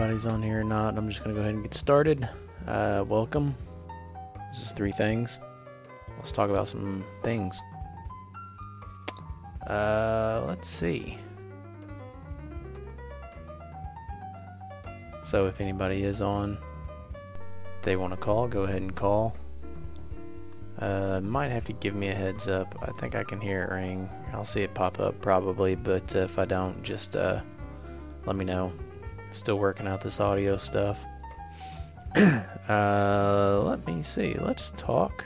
anybody's on here or not, I'm just going to go ahead and get started. Uh, welcome. This is three things. Let's talk about some things. Uh, let's see. So if anybody is on, they want to call, go ahead and call. Uh, might have to give me a heads up. I think I can hear it ring. I'll see it pop up probably, but uh, if I don't, just uh, let me know. Still working out this audio stuff. uh, let me see. Let's talk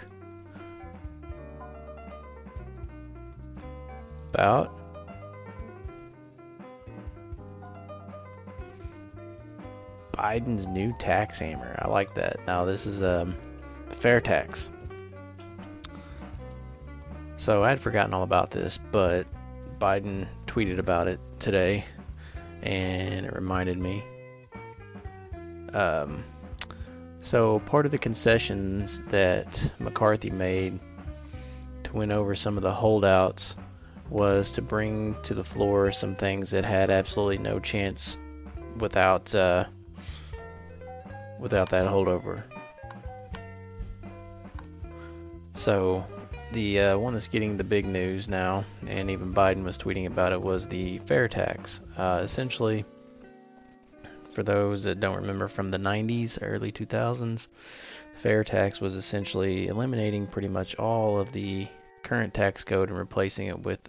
about Biden's new tax hammer. I like that. Now this is um, fair tax. So I had forgotten all about this, but Biden tweeted about it today, and it reminded me. Um, so part of the concessions that McCarthy made to win over some of the holdouts was to bring to the floor some things that had absolutely no chance without uh, without that holdover. So the uh, one that's getting the big news now, and even Biden was tweeting about it, was the fair tax. Uh, essentially, for those that don't remember from the 90s, early 2000s, the fair tax was essentially eliminating pretty much all of the current tax code and replacing it with,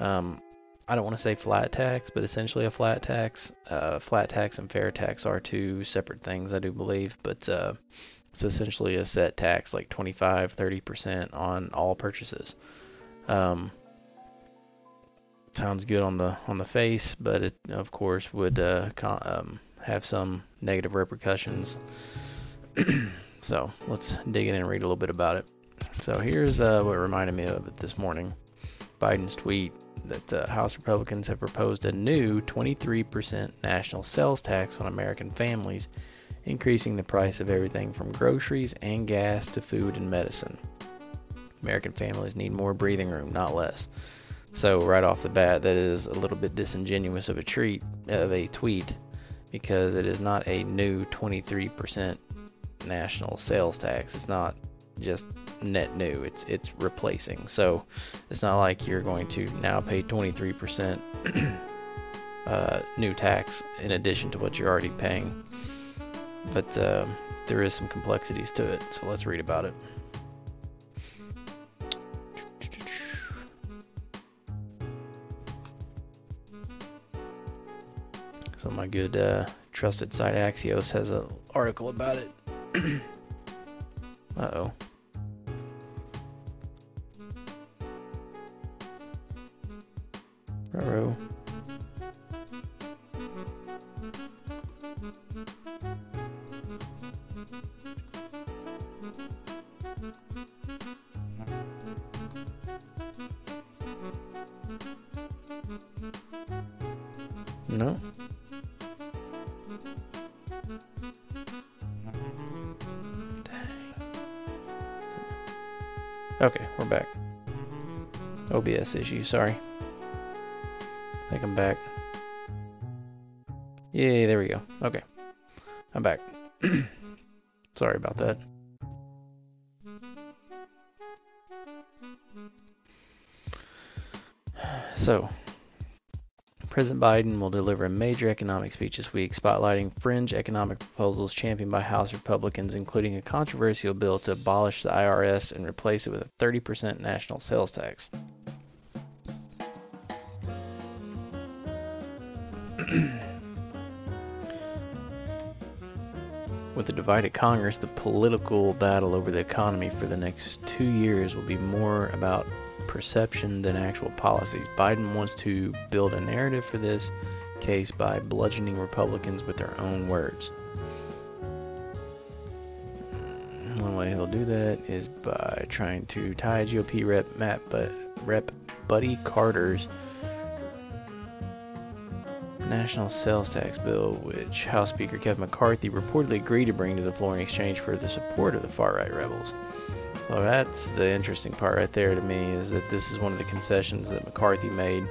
um, I don't want to say flat tax, but essentially a flat tax. Uh, flat tax and fair tax are two separate things, I do believe, but uh, it's essentially a set tax, like 25, 30% on all purchases. Um, sounds good on the on the face, but it of course would uh, con- um, have some negative repercussions. so let's dig in and read a little bit about it. So here's uh, what reminded me of it this morning. Biden's tweet that uh, House Republicans have proposed a new 23% national sales tax on American families increasing the price of everything from groceries and gas to food and medicine. American families need more breathing room, not less. So right off the bat, that is a little bit disingenuous of a treat of a tweet because it is not a new 23% national sales tax. It's not just net new. It's it's replacing. So it's not like you're going to now pay 23% uh, new tax in addition to what you're already paying but uh, there is some complexities to it, so let's read about it. So my good uh, trusted site Axios has an article about it. uh oh. OBS issue, sorry. I think I'm back. Yay, there we go. Okay. I'm back. sorry about that. So, President Biden will deliver a major economic speech this week, spotlighting fringe economic proposals championed by House Republicans, including a controversial bill to abolish the IRS and replace it with a 30% national sales tax. With a divided Congress, the political battle over the economy for the next two years will be more about perception than actual policies. Biden wants to build a narrative for this case by bludgeoning Republicans with their own words. One way he'll do that is by trying to tie GOP rep Matt but Rep Buddy Carter's national sales tax bill, which House Speaker Kevin McCarthy reportedly agreed to bring to the floor in exchange for the support of the far right rebels. So that's the interesting part right there to me is that this is one of the concessions that McCarthy made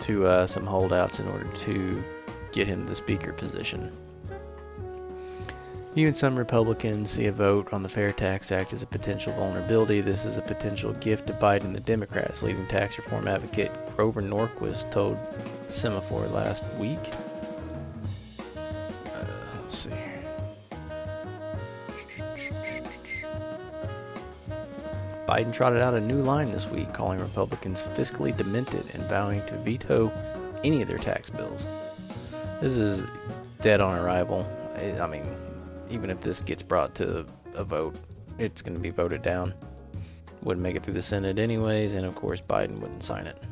to uh, some holdouts in order to get him the speaker position. You and some Republicans see a vote on the Fair Tax Act as a potential vulnerability. This is a potential gift to Biden and the Democrats. Leading tax reform advocate Grover Norquist told Semafor last week. Uh, let's see. Biden trotted out a new line this week, calling Republicans fiscally demented and vowing to veto any of their tax bills. This is dead on arrival. I mean, even if this gets brought to a vote, it's going to be voted down. Wouldn't make it through the Senate anyways, and of course, Biden wouldn't sign it.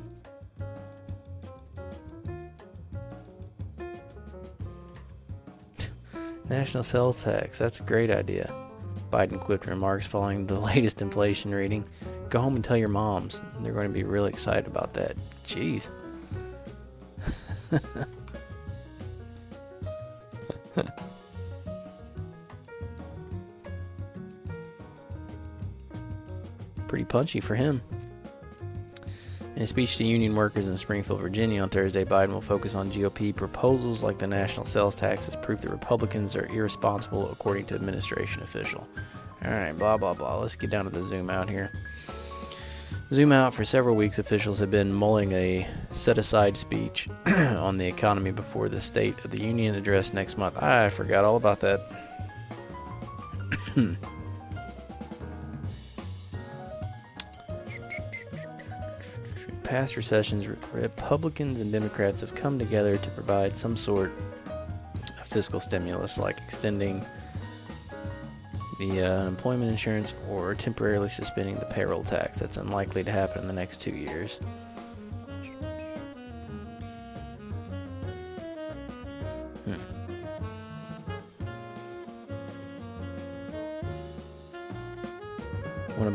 National sales tax, that's a great idea. Biden quipped remarks following the latest inflation reading. Go home and tell your moms. They're going to be really excited about that. Jeez. Pretty punchy for him. In a speech to union workers in Springfield, Virginia on Thursday, Biden will focus on GOP proposals like the national sales tax as proof that Republicans are irresponsible, according to administration official. All right, blah blah blah. Let's get down to the zoom out here. Zoom out for several weeks, officials have been mulling a set aside speech on the economy before the State of the Union address next month. I forgot all about that. past recessions, Republicans and Democrats have come together to provide some sort of fiscal stimulus, like extending the uh, unemployment insurance or temporarily suspending the payroll tax. That's unlikely to happen in the next two years.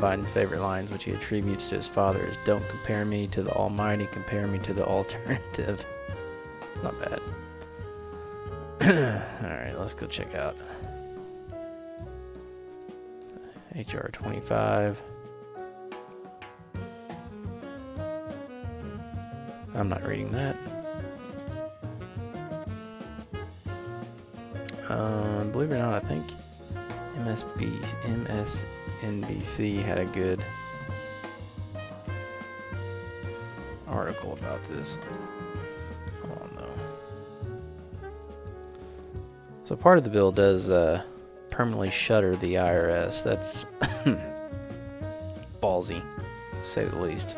Biden's favorite lines, which he attributes to his father, is Don't compare me to the Almighty, compare me to the alternative. Not bad. Alright, let's go check out HR 25. I'm not reading that. Um, believe it or not, I think MSB, MS, NBC had a good article about this. On though. So part of the bill does uh, permanently shutter the IRS. That's ballsy, to say the least.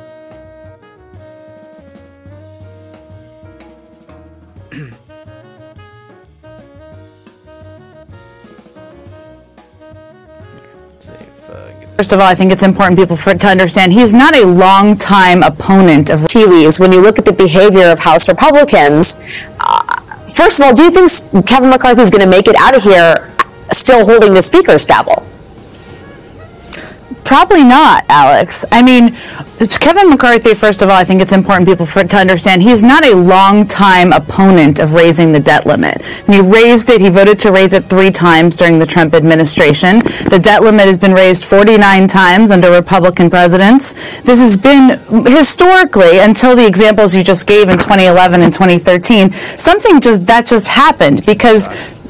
First of all, I think it's important people for, to understand he's not a long-time opponent of tea leaves. When you look at the behavior of House Republicans, uh, first of all, do you think Kevin McCarthy is going to make it out of here still holding the speaker's gavel? Probably not, Alex. I mean, Kevin McCarthy, first of all, I think it's important people for, to understand he's not a long-time opponent of raising the debt limit. he raised it, he voted to raise it three times during the Trump administration. The debt limit has been raised 49 times under Republican presidents. This has been historically, until the examples you just gave in 2011 and 2013, something just that just happened because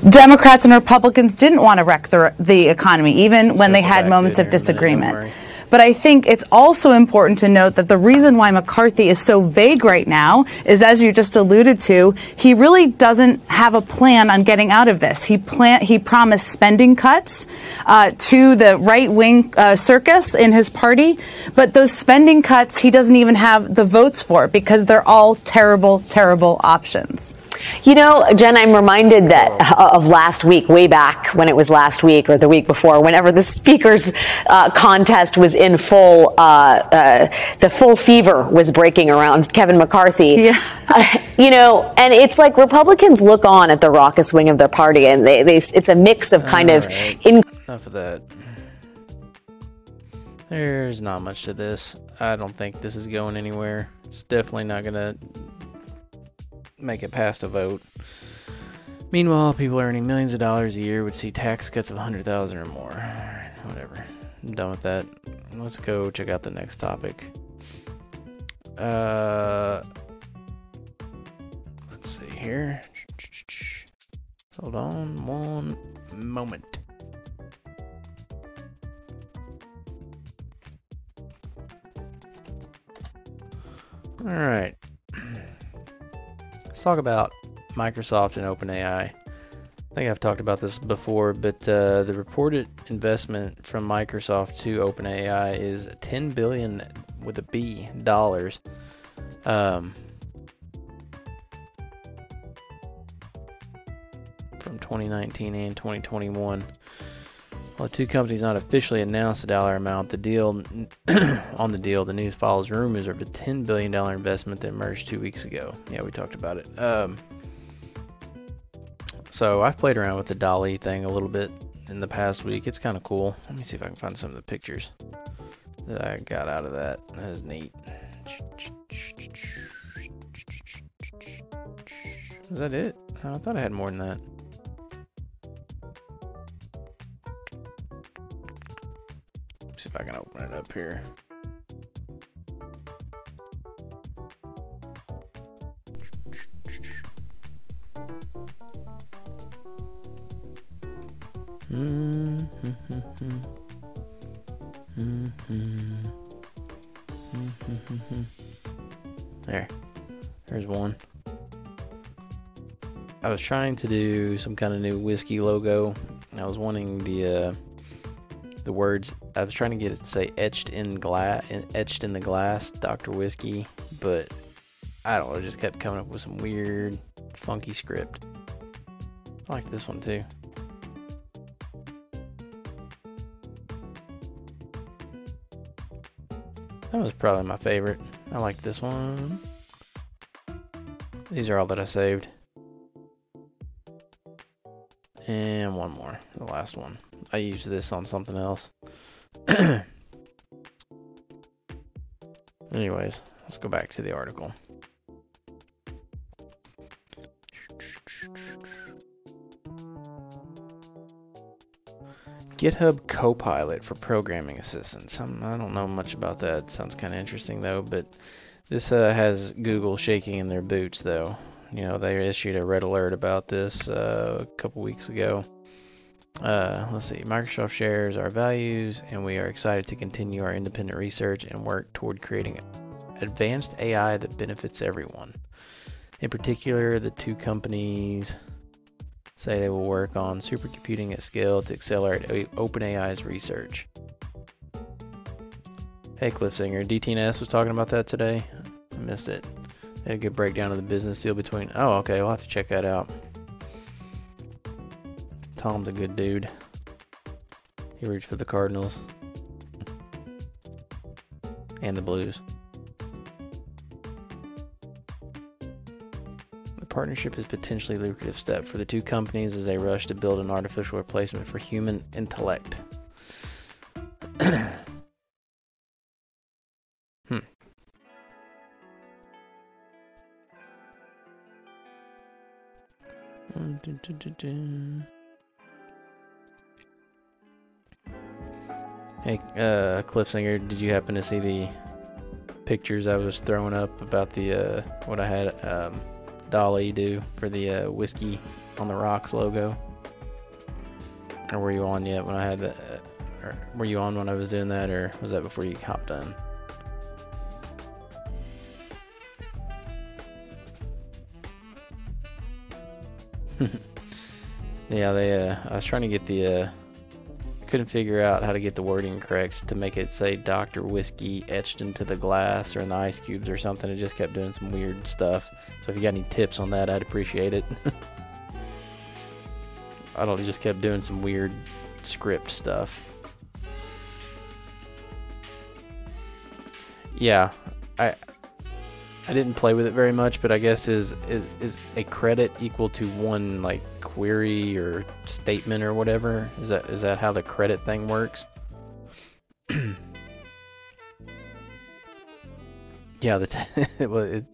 Democrats and Republicans didn't want to wreck the, the economy, even when they had moments of disagreement. But I think it's also important to note that the reason why McCarthy is so vague right now is, as you just alluded to, he really doesn't have a plan on getting out of this. He plan he promised spending cuts uh, to the right wing uh, circus in his party, but those spending cuts he doesn't even have the votes for because they're all terrible, terrible options. You know, Jen, I'm reminded that uh, of last week, way back when it was last week or the week before, whenever the speakers uh, contest was in full, uh, uh, the full fever was breaking around Kevin McCarthy. Yeah. Uh, you know, and it's like Republicans look on at the raucous wing of their party, and they, they it's a mix of kind All of. Right. In- Enough of that. There's not much to this. I don't think this is going anywhere. It's definitely not going to make it past a vote. Meanwhile, people earning millions of dollars a year would see tax cuts of 100,000 or more. Whatever. I'm done with that. Let's go check out the next topic. Uh, let's see here. Hold on one moment. All right. Talk about Microsoft and OpenAI. I think I've talked about this before, but uh, the reported investment from Microsoft to OpenAI is 10 billion with a B dollars. Um, from 2019 and 2021. While the two companies not officially announced the dollar amount, the deal on the deal, the news follows rumors of a $10 billion investment that emerged two weeks ago. Yeah, we talked about it. Um, so I've played around with the DALL-E thing a little bit in the past week. It's kind of cool. Let me see if I can find some of the pictures that I got out of that. That is neat. Is that it? I thought I had more than that. Can open it up here. There. There's one. I was trying to do some kind of new whiskey logo. I was wanting the uh, the words I was trying to get it to say etched in glass, etched in the glass, Dr. Whiskey, but I don't know, just kept coming up with some weird, funky script. I like this one too. That was probably my favorite. I like this one. These are all that I saved. And one more, the last one. I used this on something else. Anyways, let's go back to the article. GitHub Copilot for programming assistance. I'm, I do not know much about that. Sounds kind of interesting though, but this uh, has Google shaking in their boots though. You know, they issued a red alert about this uh, a couple weeks ago. Uh, let's see. Microsoft shares our values, and we are excited to continue our independent research and work toward creating advanced AI that benefits everyone. In particular, the two companies say they will work on supercomputing at scale to accelerate OpenAI's research. Hey, Cliff Singer, DTNS was talking about that today. I missed it. They had a good breakdown of the business deal between. Oh, okay, we'll have to check that out. Tom's a good dude. He roots for the Cardinals and the Blues. The partnership is potentially lucrative step for the two companies as they rush to build an artificial replacement for human intellect. hmm. Hey, uh, Cliffsinger, did you happen to see the pictures I was throwing up about the uh, what I had um, DALL-E do for the uh, whiskey on the rocks logo? Or were you on yet when I had that? Uh, or were you on when I was doing that, or was that before you hopped on? yeah, they. Uh, I was trying to get the uh, couldn't figure out how to get the wording correct to make it say Dr. Whiskey etched into the glass or in the ice cubes or something. It just kept doing some weird stuff. So if you got any tips on that, I'd appreciate it. I don't just kept doing some weird script stuff. Yeah, I I didn't play with it very much, but I guess is is is a credit equal to one like query or statement or whatever? Is that is that how the credit thing works? yeah, the t- it, it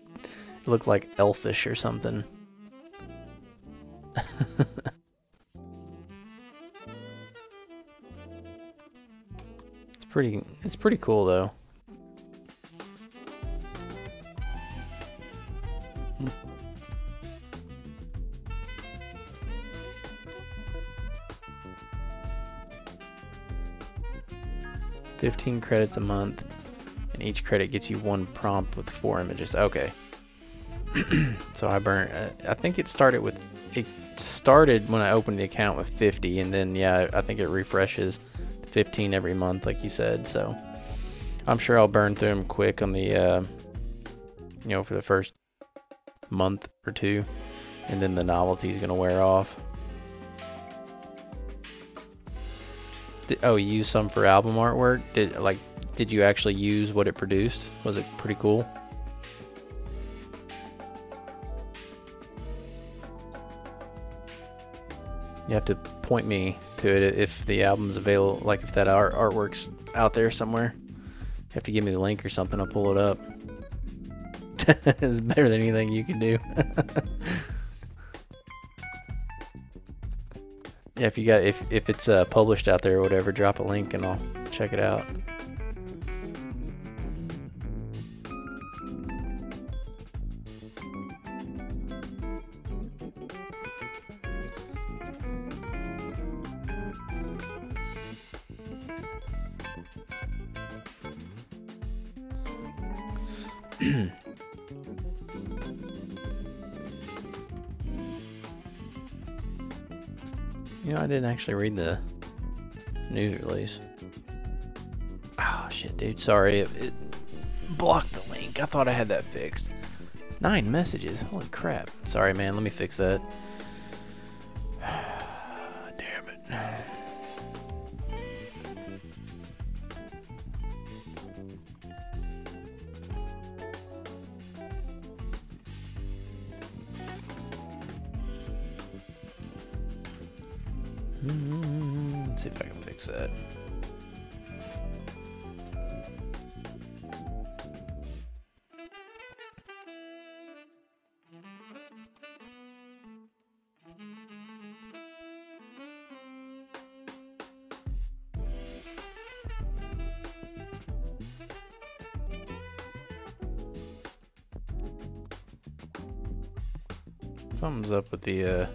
looked like elfish or something. it's pretty it's pretty cool though. 15 credits a month, and each credit gets you one prompt with four images. Okay. so I burnt. Uh, I think it started with. It started when I opened the account with 50, and then yeah, I think it refreshes 15 every month, like you said. So I'm sure I'll burn through them quick on the, uh, you know, for the first month or two, and then the novelty is gonna wear off. Oh, you used some for album artwork? Did like did you actually use what it produced? Was it pretty cool? You have to point me to it if the album's available, like if that art artwork's out there somewhere. You have to give me the link or something. I'll pull it up. it's better than anything you can do. yeah, if you got if if it's uh, published out there or whatever, drop a link and I'll check it out. Actually read the news release. Oh shit, dude. Sorry, it, it blocked the link. I thought I had that fixed. Nine messages. Holy crap. Sorry, man. Let me fix that. Something's up with the uh,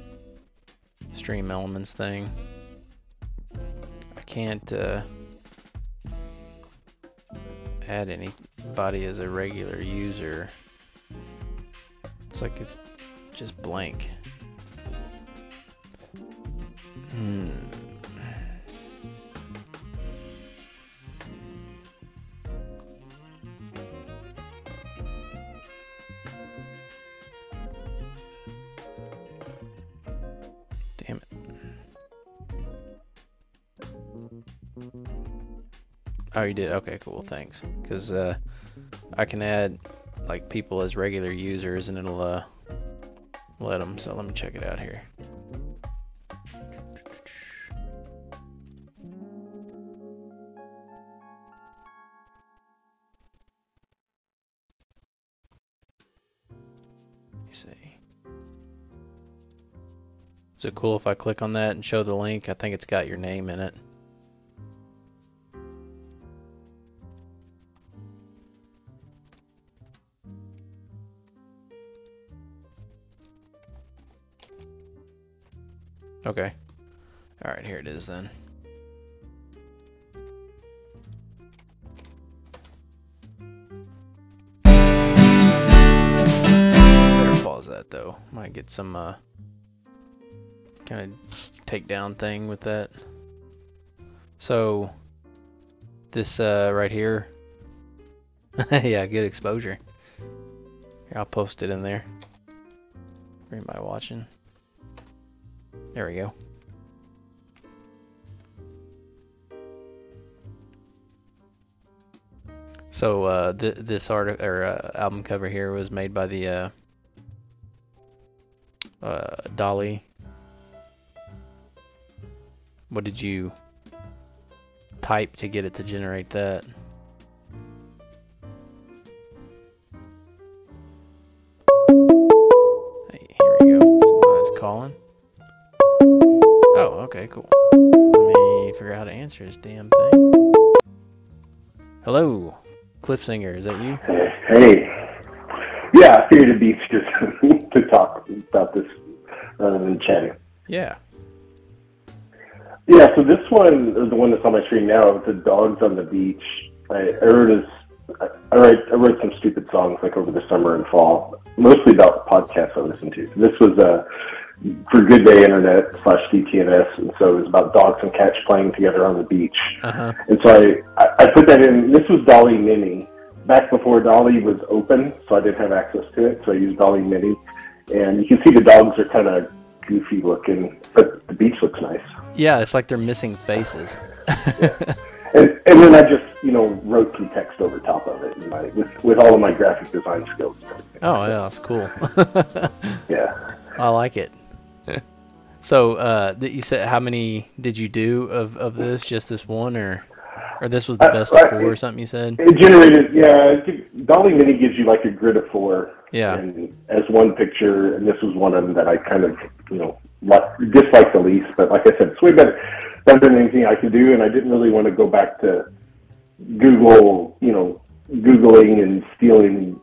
stream elements thing. I can't uh, add anybody as a regular user. It's like it's just blank. Did? Okay, cool. Thanks. Because uh, I can add like people as regular users, and it'll uh, let them. So let me check it out here. See. Is it cool if I click on that and show the link? I think it's got your name in it. Is then. Better pause that though. Might get some uh kind of takedown thing with that. So this uh right here. yeah, good exposure. Here, I'll post it in there. For anybody watching. There we go. So uh, th- this art or uh, album cover here was made by the uh, uh, DALL-E. What did you type to get it to generate that? Here we go. Somebody's calling. Oh, okay, cool. Let me figure out how to answer this damn thing. Hello, Cliff Singer, is that you? Hey. Yeah, I figured it'd be just to talk about this rather than chatting. Yeah. Yeah, so this one, or the one that's on my screen now, the dogs on the beach. I, I wrote a, I write, I wrote some stupid songs like over the summer and fall, mostly about podcasts I listen to. So this was uh, for Good Day Internet slash DTNS, and so it was about dogs and cats playing together on the beach. Uh-huh. And so I, I, I put that in. This was DALL-E Mini back before DALL-E was open, so I didn't have access to it. So I used DALL-E Mini, and you can see the dogs are kind of goofy looking, but the beach looks nice. Yeah, it's like they're missing faces. And, and then I just, you know, wrote some text over top of it, my, with with all of my graphic design skills. Oh yeah, that's cool. Yeah. I like it. So, uh, you said how many did you do of, of this? Just this one, or or this was the Uh, best I- of four, or something you said? It generated, yeah. it DALL-E Mini gives you like a grid of four. Yeah. And as one picture, and this was one of them that I kind of, you know, like, disliked the least. But like I said, it's way better, better than anything I could do, and I didn't really want to go back to Google, you know, googling and stealing,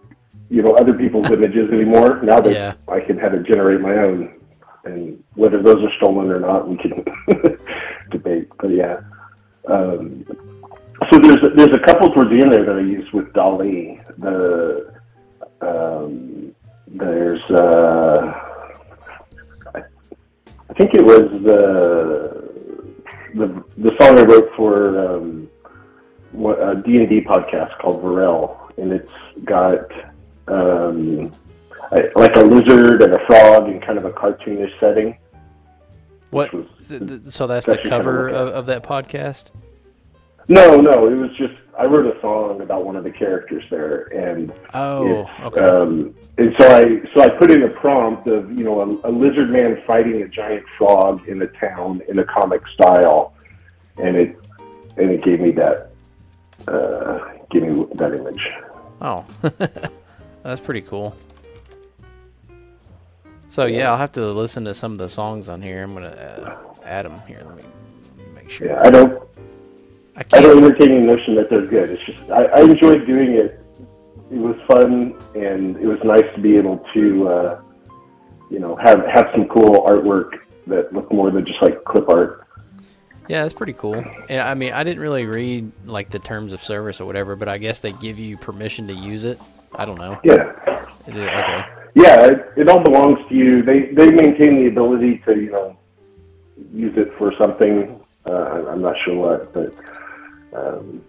you know, other people's images anymore. Now that Yeah. I can have it generate my own, and whether those are stolen or not, we can debate. But yeah. Um, so there's there's a couple towards the end there that I used with DALL-E. The um, there's uh, I, I think it was the the the song I wrote for um, a D and D podcast called Varel, and it's got um, like a lizard and a frog in kind of a cartoonish setting. What? was- is it- th- So that's the actually kinda cover of, of that podcast. No, no, it was just I wrote a song about one of the characters there, and Oh, okay. um, and so I so I put in a prompt of you know a, a lizard man fighting a giant frog in a town in a comic style, and it and it gave me that uh, gave me that image. Oh, that's pretty cool. So yeah, I'll have to listen to some of the songs on here. I'm gonna uh, add them here. Let me make sure. Yeah, I don't I I don't entertain the notion that they're good. It's just I, I enjoyed doing it. It was fun, and it was nice to be able to, uh, you know, have have some cool artwork that looked more than just like clip art. Yeah, it's pretty cool. And I mean, I didn't really read like the terms of service or whatever, but I guess they give you permission to use it. I don't know. Yeah, It okay. Yeah, it, it all belongs to you. They they maintain the ability to you know use it for something. Uh, I'm not sure what, but um,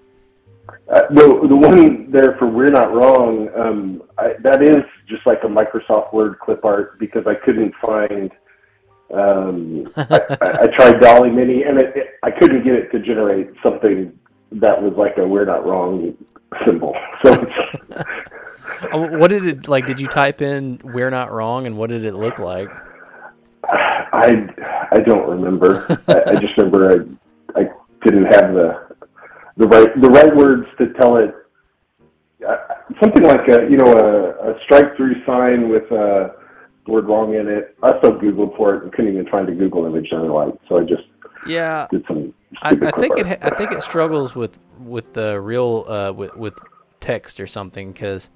uh, the the one there for we're not wrong. Um, I, that is just like a Microsoft Word clip art because I couldn't find. Um, I, I, I tried DALL-E Mini and it, it, I couldn't get it to generate something that was like a we're not wrong symbol. So it's, what did it like? Did you type in "We're not wrong" and what did it look like? I I don't remember. I, I just remember I I didn't have the the right the right words to tell it. Uh, something like a you know a, a strike through sign with a word wrong in it. I still googled for it and couldn't even find a Google image that I liked, so I just Yeah, did some. I, I think clip it. ha- I think it struggles with with the real uh, with with text or something because,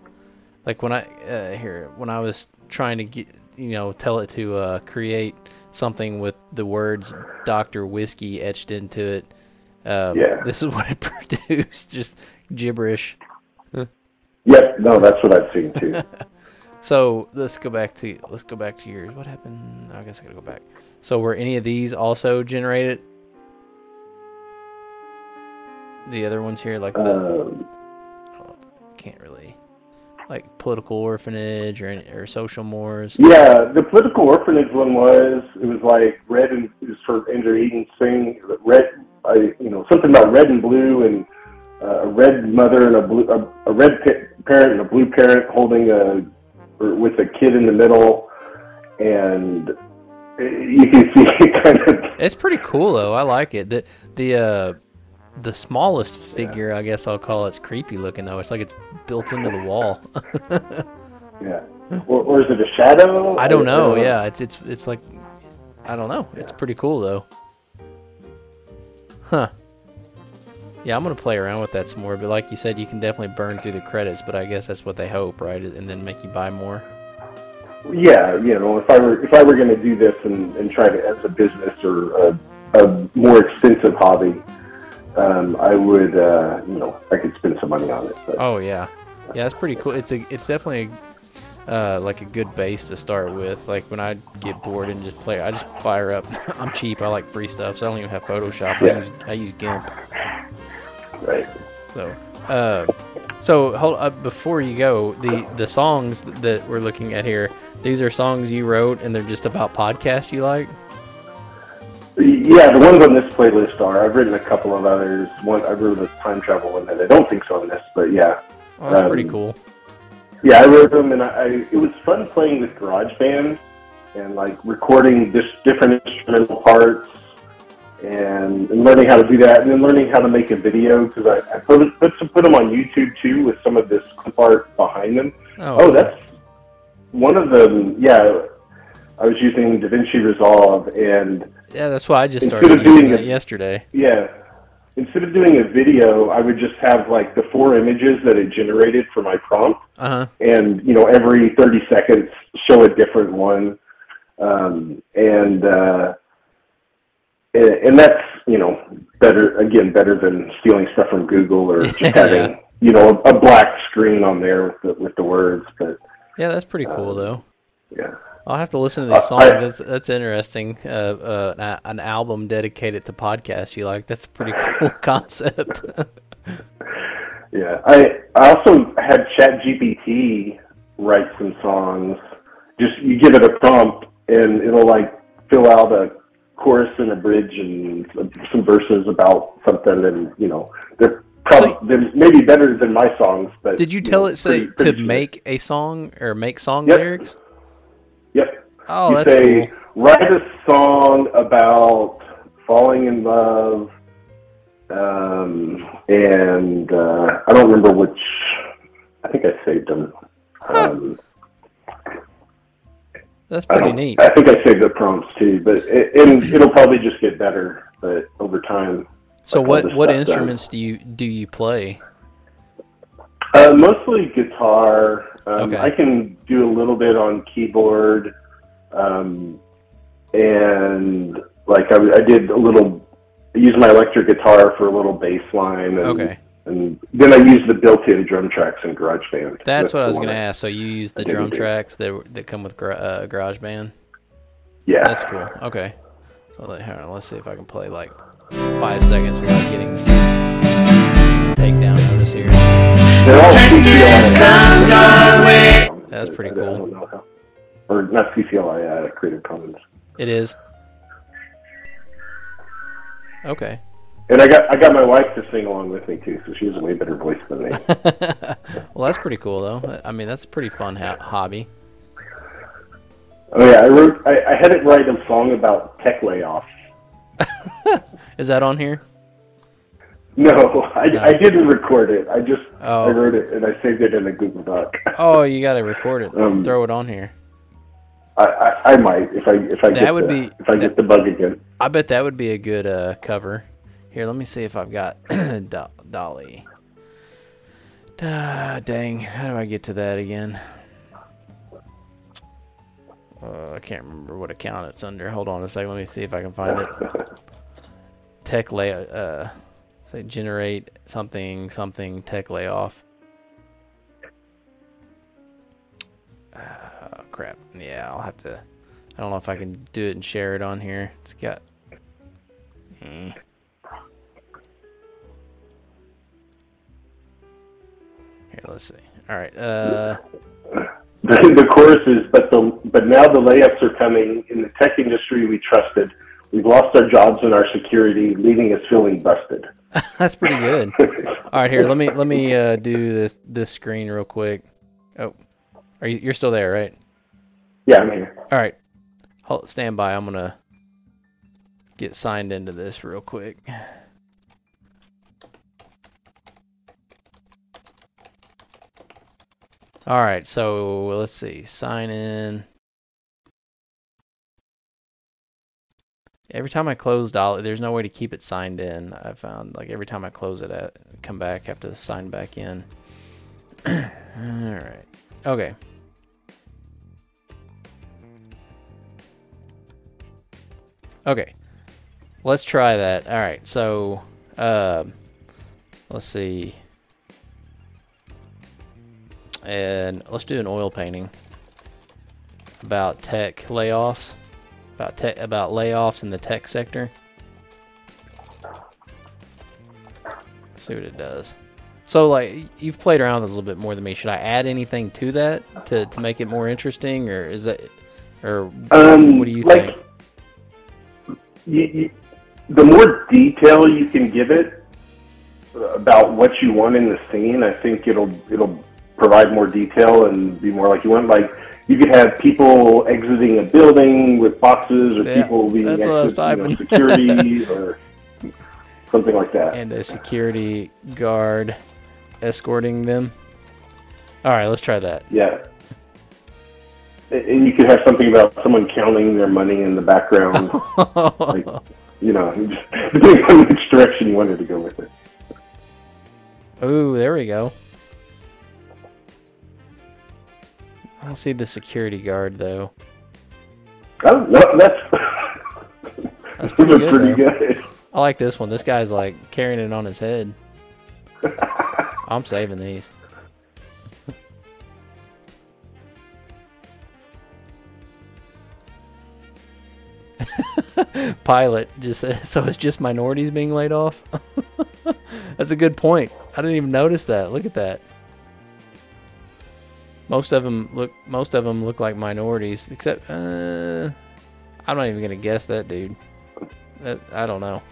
like when I uh, here when I was trying to get you know tell it to uh, create something with the words Doctor Whiskey etched into it. Um, Yeah. This is what it produced, just gibberish. Yep, no, that's what I've seen too. So let's go back to let's go back to yours. What happened? I guess I gotta go back. So were any of these also generated? The other ones here, like the um, can't really like political orphanage or or social mores. yeah, the political orphanage one was it was like red and it was for Andrew Heaton's thing. Red, I you know something about red and blue and uh, a red mother and a blue a, a red pa- parent and a blue parent holding a or with a kid in the middle, and uh, you can see it kind of It's pretty cool though. I like it. The the uh the smallest figure, I guess I'll call it's creepy looking though. It's like it's built into the wall. yeah. Or, or is it a shadow? I don't know. Uh, yeah, it's it's it's like I don't know. It's pretty cool though. Huh. Yeah, I'm gonna play around with that some more. But like you said, you can definitely burn through the credits. But I guess that's what they hope, right? And then make you buy more. Yeah, you know, if I were if I were going to do this and, and try to as a business or a, a more extensive hobby, um, I would, uh, you know, I could spend some money on it. But, Oh yeah, yeah, that's pretty cool. It's a, it's definitely uh, like a good base to start with. Like when I get bored and just play, I just fire up. I'm cheap. I like free stuff, so I don't even have Photoshop. I Yeah. use I use GIMP. right. So, uh, so hold uh, before you go, the the songs that we're looking at here, these are songs you wrote, and they're just about podcasts you like. Yeah, the ones on this playlist are. I've written a couple of others. One, I wrote a time travel one that I don't think's on this, but yeah, Oh, that's pretty Um, cool. yeah, I wrote them, and I, I it was fun playing with GarageBand and like recording just different instrumental parts and, and learning how to do that, and then learning how to make a video because I, I put put some, put them on YouTube too with some of this clip art behind them. Oh, Oh, that's one of them. Yeah, I was using DaVinci Resolve, and yeah. That's why I just instead started of doing it- yesterday. yeah, instead of doing a video, I would just have like the four images that it generated for my prompt, Uh huh. and you know every 30 seconds show a different one, um, and uh, and that's you know better again better than stealing stuff from Google or just Yeah. having you know a, a black screen on there with the, with the words, but Yeah, that's pretty cool though. yeah. I'll have to listen to Uh, these songs. I- that's that's interesting. Uh, uh, an, album dedicated to podcasts you like. That's a pretty cool concept. Yeah, I I also had ChatGPT write some songs. Just you give it a prompt and it'll like fill out a chorus and a bridge and some, verses about something, and you know they're probably they're maybe better than my songs. But Did you know, tell it say pretty- pretty to sure. make a song or make song Yep. lyrics? Yep. Oh, you that's say cool. write a song about falling in love, um, and uh, I don't remember which. I think I saved them. Um, That's pretty don't. neat. I think I saved the prompts too, but it, and it'll probably just get better. But over time, So like what what done. instruments do you do you play? uh, mostly guitar. Um, Okay. I can do a little bit on keyboard, um, and like I, I did a little. I used my electric guitar for a little bass line. And, Okay. And then I used the built-in drum tracks in GarageBand. That's what I was gonna ask. So you use the drum tracks that that come with uh, GarageBand? Yeah. That's cool. Okay. So let, hold on, let's see if I can play like five seconds without getting takedown notice here. They're all CCLI. That's pretty I cool. don't know how. Or not CCLI, uh, Creative Commons. It is. Okay. And I got I got my wife to sing along with me too, so she has a way better voice than me. well, that's pretty cool though. I mean, that's a pretty fun ha- hobby. Oh yeah, I wrote I, I had it write a song about tech layoffs. Is that on here? No, I, I didn't record it. I just Oh. I wrote it and I saved it in a Google Doc. Oh, you gotta record it. Um, Throw it on here. I, I, I might if I if I That get would the, be- if I get the bug again. I bet that would be a good uh, cover. Here, let me see if I've got Do- DALL-E. Ah, dang, how do I get to that again? Uh, I can't remember what account it's under. Hold on a second. Let me see if I can find it. Tech lay. Uh, say generate something something tech layoff. Oh crap. Yeah, I'll have to. I don't know if I can do it and share it on here. It's got. Eh. Here, let's see. All right. Uh, The, the chorus is, but the but now the layups are coming in the tech industry we trusted. We've lost our jobs and our security, leaving us feeling busted. that's pretty good. All right, here. Let me let me uh, do this this screen real quick. Oh, are you you're still there, right? yeah, I'm here. All right. Hold, stand by. I'm gonna get signed into this real quick. All right. So let's see. Sign in. Every time I close DALL-E, there's no way to keep it signed in. I found like every time I close it, I come back, I have to sign back in. All right. Okay. Okay. let's try that. All right, so uh, let's see, and let's do an oil painting about tech layoffs, about tech about layoffs in the tech sector. see what it does. So like you've played around with this a little bit more than me. Should I add anything to that to, to make it more interesting, or is that, or Um, what do you like, think? You, you, the more detail you can give it about what you want in the scene, I think it'll it'll provide more detail and be more like you want. Like you could have people exiting a building with boxes, or Yeah, people being that's what I was exit, you know, security, or something like that. And a security guard escorting them. All right, let's try that. Yeah. And you could have something about someone counting their money in the background. like, you know, just depending on which direction you wanted to go with it. Ooh, there we go. I don't see the security guard though. Oh, well, that's That's pretty good, pretty good. I like this one. This guy's like carrying it on his head. I'm saving these. Pilot just so it's just minorities being laid off. That's a good point. I didn't even notice that. Look at that. Most of them look. Most of them look like minorities, except. Uh, I'm not even gonna guess that dude. That, I don't know.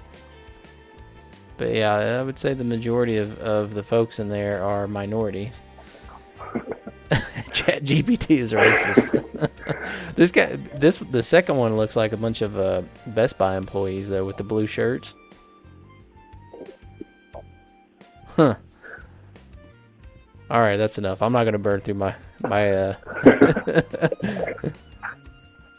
But yeah, I would say the majority of, of the folks in there are minorities. Chat GPT is racist. this guy, this the second one looks like a bunch of uh, Best Buy employees though with the blue shirts. Huh. All right, that's enough. I'm not gonna burn through my my. Uh...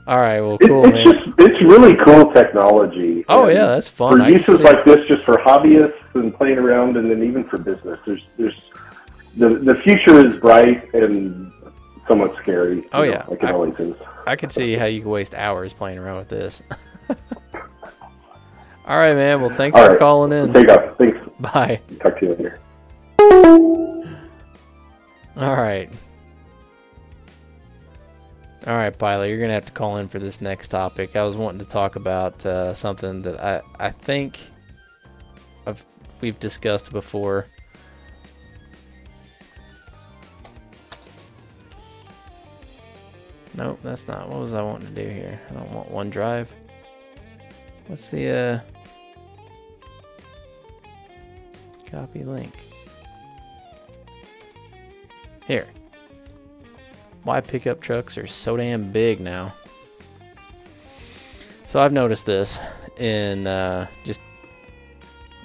All right, well, cool, it's man. just it's really cool technology. Oh And yeah, that's fun. For uses like this, just for hobbyists and playing around, and then even for business, there's there's the the future is bright and somewhat scary. you Oh, know, yeah. like it I- always is. I could see how you could waste hours playing around with this. All right, man. Well, thanks All for right. calling in. Take off. Thanks. Bye. Talk to you later. All right. All right, Pilot, you're gonna have to call in for this next topic. I was wanting to talk about uh, something that I I think I've we've discussed before. Nope, that's not. What was I wanting to do here? I don't want OneDrive. What's the uh? Copy link. Here. Why pickup trucks are so damn big now. So I've noticed this in uh, just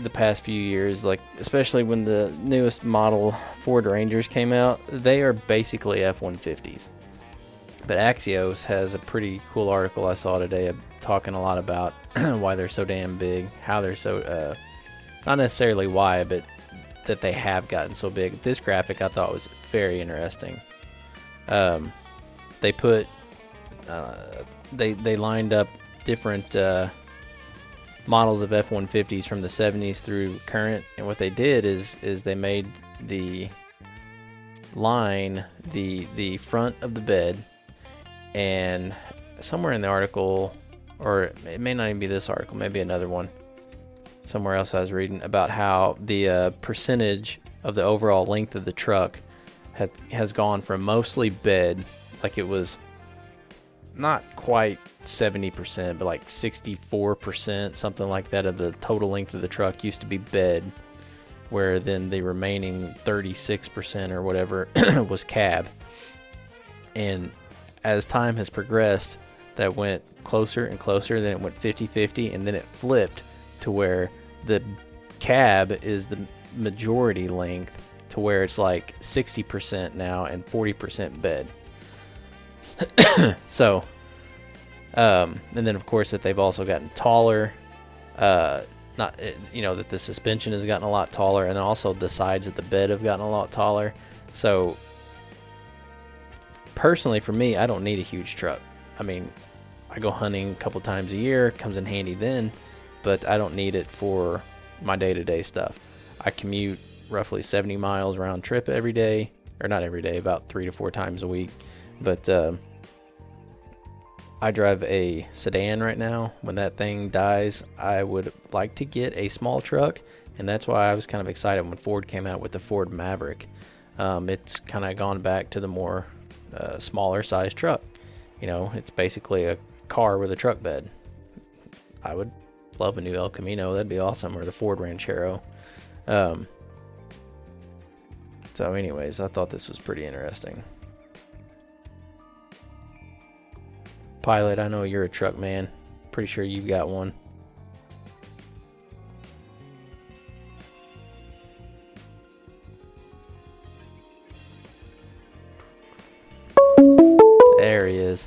the past few years, like especially when the newest model Ford Rangers came out, they are basically F-150s. But Axios has a pretty cool article I saw today talking a lot about why they're so damn big, how they're so uh, not necessarily why, but that they have gotten so big. This graphic I thought was very interesting. Um, they put uh, they they lined up different uh, models of F-150s from the 70s through current, and what they did is is they made the line the the front of the bed, and somewhere in the article, or it may not even be this article, maybe another one somewhere else I was reading about how the uh, percentage of the overall length of the truck had, has gone from mostly bed, like it was not quite 70%, but like 64%, something like that, of the total length of the truck used to be bed, where then the remaining 36% or whatever was cab. And as time has progressed, that went closer and closer, then it went 50 50, and then it flipped to where the cab is the majority length to where it's like 60% now and 40% bed. so, um, and then of course that they've also gotten taller. Uh, not uh, you know that the suspension has gotten a lot taller, and also the sides of the bed have gotten a lot taller. So, personally, for me, I don't need a huge truck. I mean, I go hunting a couple times a year, comes in handy then, but I don't need it for my day-to-day stuff. I commute roughly 70 miles round trip every day, or not every day, about three to four times a week. But uh, I drive a sedan right now. When that thing dies, I would like to get a small truck, and that's why I was kind of excited when Ford came out with the Ford Maverick. Um, it's kind of gone back to the more uh, smaller size truck. You know, it's basically a car with a truck bed. I would love a new El Camino. That'd be awesome, or the Ford Ranchero. Um, so, anyways, I thought this was pretty interesting. Pilot, I know you're a truck man. Pretty sure you've got one. There he is.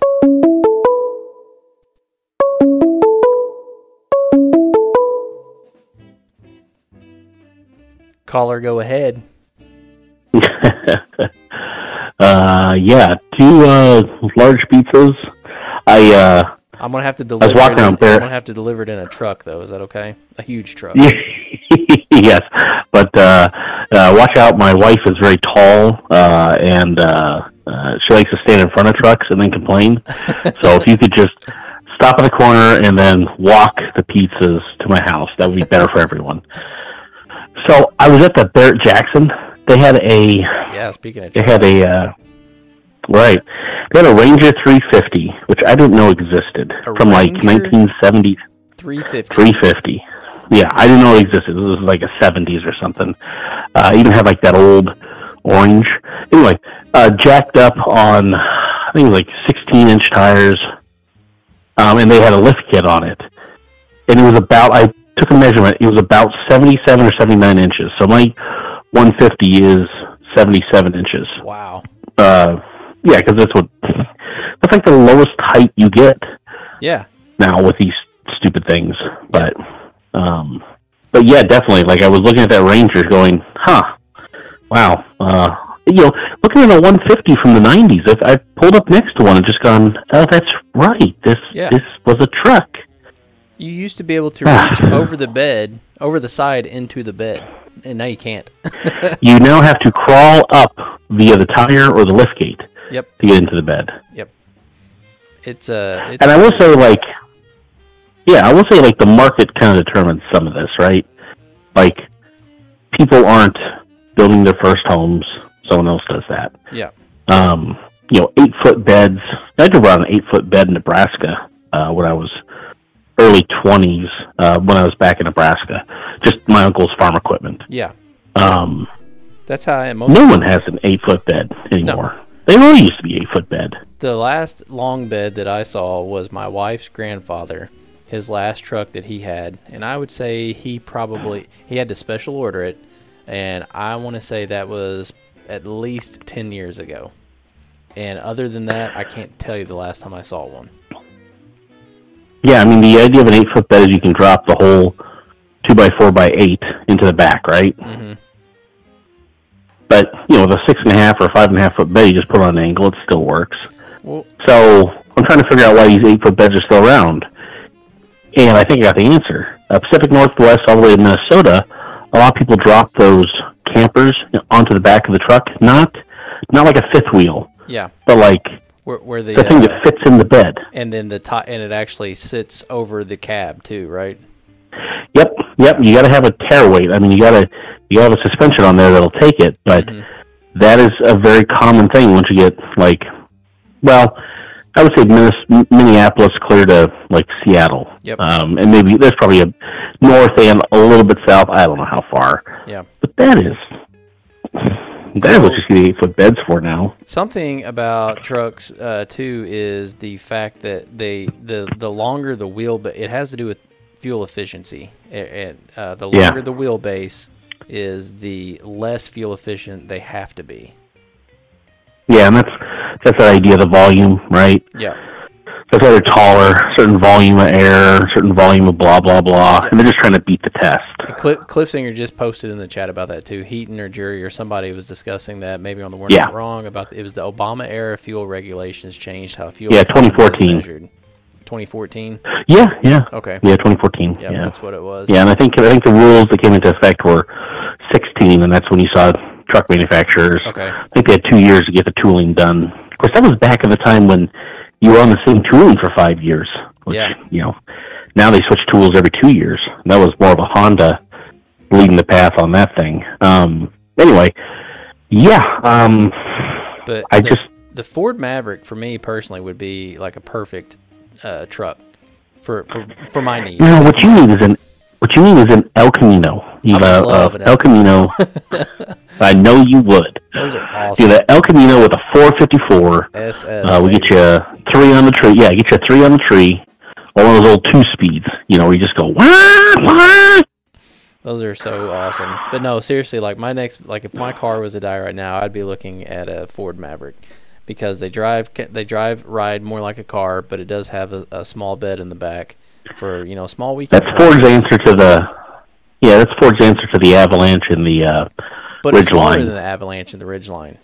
Caller, go ahead. uh, yeah, two uh, large pizzas. I uh, I'm gonna have to deliver. walking it in, out there. I'm gonna have to deliver it in a truck, though. Is that okay? A huge truck. yes, but uh, uh, watch out. My wife is very tall, uh, and uh, uh, she likes to stand in front of trucks and then complain. so if you could just stop at the corner and then walk the pizzas to my house, that would be better for everyone. So I was at the Barrett Jackson. They had a Yeah. Speaking of they had a uh, right. They had a Ranger 350, which I didn't know existed A from like 1970. 350. 350. Yeah, I didn't know it existed. This was like a 70s or something. Uh, even had like that old orange. Anyway, uh, jacked up on, I think it was like 16 inch tires. Um, and they had a lift kit on it. And it was about, I took a measurement, it was about 77 or 79 inches. So my 150 is 77 inches. Wow. Uh, yeah, because that's what, that's like the lowest height you get Yeah. now with these stupid things. But um but yeah, definitely. Like I was looking at that Ranger going, huh, wow. Uh you know, looking at a 150 from the 90s, if I pulled up next to one and just gone, oh, that's right. This Yeah. this was a truck. You used to be able to reach over the bed, over the side into the bed, and now you can't. You now have to crawl up via the tire or the lift gate yep. to get into the bed. Yep. It's uh. And I will say, like, yeah, I will say, like, the market kind of determines some of this, right? Like, people aren't building their first homes; someone else does that. Yeah. Um, you know, eight foot beds. I drove around an eight foot bed in Nebraska uh, when I was early twenties. Uh, when I was back in Nebraska, just my uncle's farm equipment. Yeah. Um, That's how I am. No one has an eight foot bed anymore. They all used to be eight foot bed. The last long bed that I saw was my wife's grandfather, his last truck that he had, and I would say he probably he had to special order it, and I want to say that was at least ten years ago. And other than that, I can't tell you the last time I saw one. Yeah, I mean the idea of an eight foot bed is you can drop the whole two by four by eight into the back, right? hmm But you know, with a six and a half or a five and a half foot bed, you just put on an angle, it still works. Well, So I'm trying to figure out why these eight foot beds are still around. And I think I got the answer. Uh, Pacific Northwest, all the way to Minnesota, a lot of people drop those campers onto the back of the truck. Not not like a fifth wheel, yeah, but like where, where the the thing uh, that fits in the bed. and then the top and it actually sits over the cab too, right? Yep, yep. You got to have a tare weight. I mean, you got to you have a suspension on there that'll take it, but Mhm. that is a very common thing once you get like, well, I would say Minneapolis clear to like Seattle. Yep. Um, and maybe there's probably a north and a little bit south. I don't know how far. Yeah. But that is that is what you eight foot beds for now. Something about trucks uh, too is the fact that they the the longer the wheel, but it has to do with fuel efficiency. And uh, the Yeah. longer the wheelbase is, the less fuel efficient they have to be. Yeah, and that's that's that idea of the volume, right? Yeah, Why they're taller, certain volume of air, certain volume of blah blah blah, and they're just trying to beat the test. Cliff, Singer just posted in the chat about that too. Heaton or Jury or somebody was discussing that maybe on the We're Yeah. Not wrong about it was the Obama era fuel regulations changed how fuel Yeah, 2014. 2014. Yeah, yeah, Okay. yeah. 2014. Yep, yeah, that's what it was. yeah. And I think I think the rules that came into effect were 16, and that's when you saw truck manufacturers. Okay. I think they had two years to get the tooling done. Of course, that was back in the time when you were on the same tooling for five years. Which, Yeah. You know, now they switch tools every two years. That was more of a Honda leading the path on that thing. Um, anyway, yeah. Um, But I the, just the Ford Maverick for me personally would be like a perfect uh, truck for, for for my needs. no. What you need is an what you need is an El Camino. You I would got love uh, El Camino. I know you would. Those are awesome. You got El Camino with a 454. SS. Uh, we get you three on the tree. Yeah, get you a three on the tree. One of those old two speeds. You know, where you just go wah wah. Those are so awesome. But no, seriously, like my next, like if my car was to die right now, I'd be looking at a Ford Maverick because they drive, they drive, ride more like a car, but it does have a, a small bed in the back for you know small weekend. That's Ford's answer to the. Yeah, that's Ford's answer to the Avalanche and the. Uh, but it's smaller Ridgeline. than the Avalanche and the Ridgeline.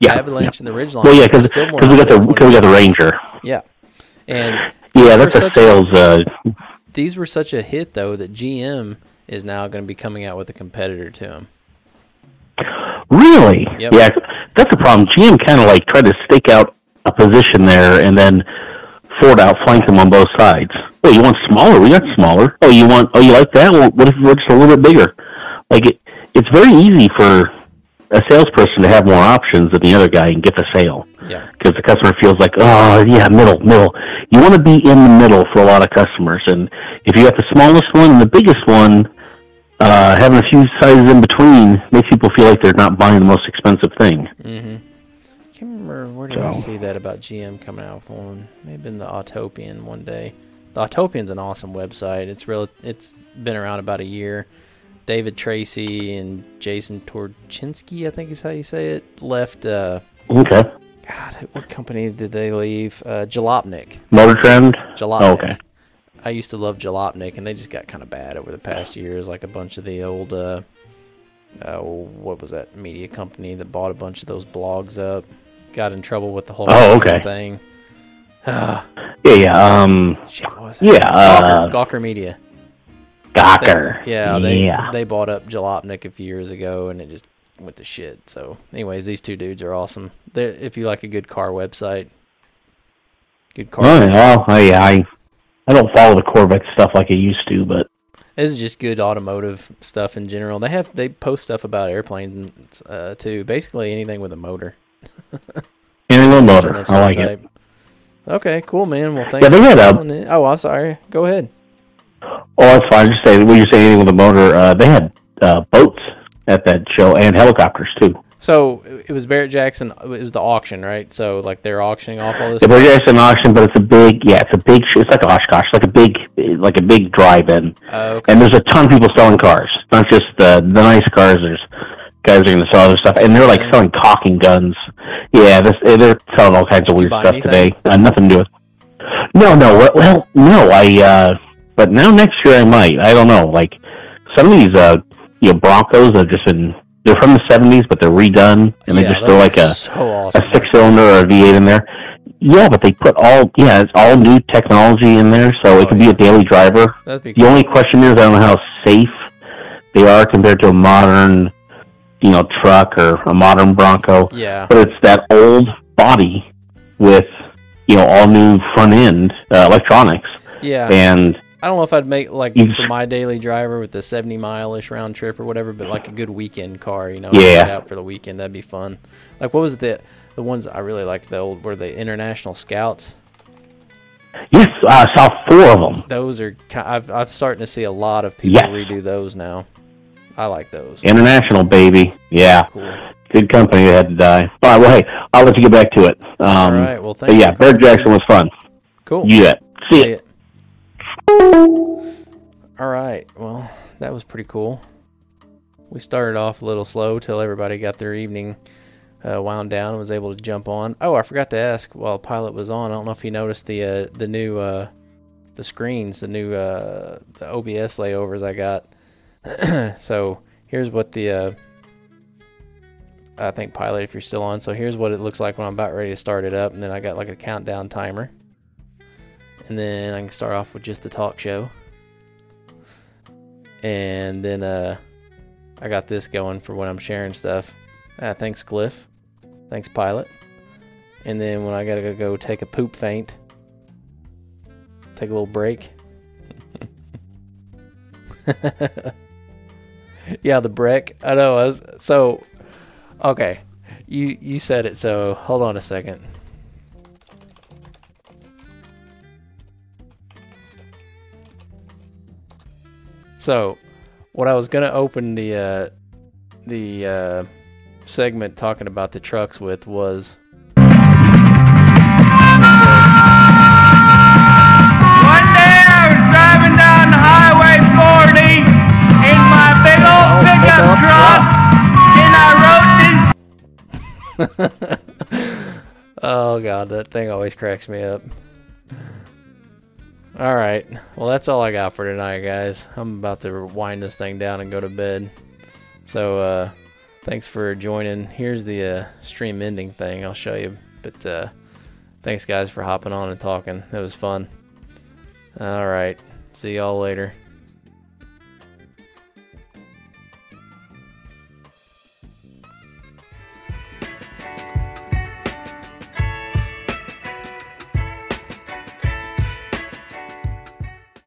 yeah. Avalanche and the Ridgeline. Well, yeah, because we got the because we got the Ranger. Yeah, and Yeah, that's a such a- sales. Uh, these were such a hit though that GM is now going to be coming out with a competitor to them. really? Yep. Yeah, that's a problem. GM kind of like tried to stake out a position there, and then Ford outflanked them on both sides. Oh, you want smaller? We got smaller. Oh, you want? Oh, you like that? Well, what if we're just a little bit bigger? Like it, it's very easy for a salesperson to have more options than the other guy and get the sale. Yeah, because the customer feels like, oh yeah, middle, middle. You want to be in the middle for a lot of customers, and if you got the smallest one and the biggest one, uh, having a few sizes in between makes people feel like they're not buying the most expensive thing. Mm-hmm. Can't remember where did I see that about GM coming out with one. Maybe in the Autopian one day. The Autopian's an awesome website. It's real. It's been around about a year. David Tracy and Jason Torchinsky, I think is how you say it, left. Uh, Okay, God, what company did they leave? Uh, Jalopnik. Motor Trend. Jalopnik. Oh, okay. I used to love Jalopnik, and they just got kind of bad over the past years. Like a bunch of the old, uh, uh, what was that media company that bought a bunch of those blogs up? Got in trouble with the whole Oh, okay. thing. Ah, Yeah, yeah. Um, shit, what was it? Yeah, uh, Gawker, Gawker Media. Gawker. Yeah, they yeah. they bought up Jalopnik a few years ago, and it just went to shit. So, anyways, these two dudes are awesome. They're, if you like a good car website, good car. Oh, well, I, I, I don't follow the Corvette stuff like I used to, but This is just good automotive stuff in general. They have they post stuff about airplanes uh, too. Basically anything with a motor. With a motor, I like it. Okay, cool, man. Well, thanks. Yeah, they had a- Oh, I'm sorry. Go ahead. Oh, that's fine. Just say when you're saying anything with a motor, uh, they had uh, boats at that show and helicopters too. So it was Barrett Jackson. It was the auction, right? So like they're auctioning off all this. The? Burger an auction, but it's a big, yeah, it's a big, it's like Oshkosh, like a big, like a big drive-in, Oh, okay. and there's a ton of people selling cars, not just uh, the nice cars. There's guys are going to sell other stuff, and they're like selling caulking guns. Yeah, this, eh, they're selling all kinds of weird stuff anything? today. Uh, nothing to do with. No, no, well- no, I. uh But now next year I might. I don't know. Like some of these, uh you know, Broncos have just been. They're from the '70s, but they're redone, and they just throw like a so a six cylinder or a V8 in there. Yeah, but they put all yeah, it's all new technology in there, so Oh, it could yeah. be a daily driver. Be The cool. only question is I don't know how safe they are compared to a modern, you know, truck or a modern Bronco. Yeah. But it's that old body with you know all new front end uh, electronics, Yeah. and I don't know if I'd make like for my daily driver with the 70 mile ish round trip or whatever, but like a good weekend car, you know, Yeah. get out for the weekend. That'd be fun. Like what was the the ones I really like the old were the International Scouts. yes, I saw four of them. Those are I've I'm starting to see a lot of people redo those now. I like those. International baby, yeah, Cool. good company that had to die. All right, well, hey, I'll let you get back to it. Um, All right. Well, But thank yeah. Barrett Jackson was fun. Cool. Yeah. See See ya. All right. Well, that was pretty cool. We started off a little slow till everybody got their evening uh, wound down and was able to jump on. Oh, I forgot to ask while Pilot was on. I don't know if you noticed the uh, the new uh, the screens, the new uh, the OBS layovers I got. so here's what the uh, I think Pilot, if you're still on. So here's what it looks like when I'm about ready to start it up, and then I got like a countdown timer. and then I can start off with just the talk show. And then uh, I got this going for when I'm sharing stuff. Ah, thanks, Cliff. Thanks, Pilot. And then when I gotta go take a poop faint, take a little break. yeah, the brick. I know. I was, so, okay, you you said it. So hold on a second. So, what I was gonna open the uh, the uh, segment talking about the trucks with was pickup truck, and I wrote this. oh god, that thing always cracks me up. All right, well that's all I got for tonight, guys. I'm about to wind this thing down and go to bed. So, uh, thanks for joining. Here's the uh, stream ending thing. I'll show you. But uh, thanks, guys, for hopping on and talking. It was fun. All right, see y'all later.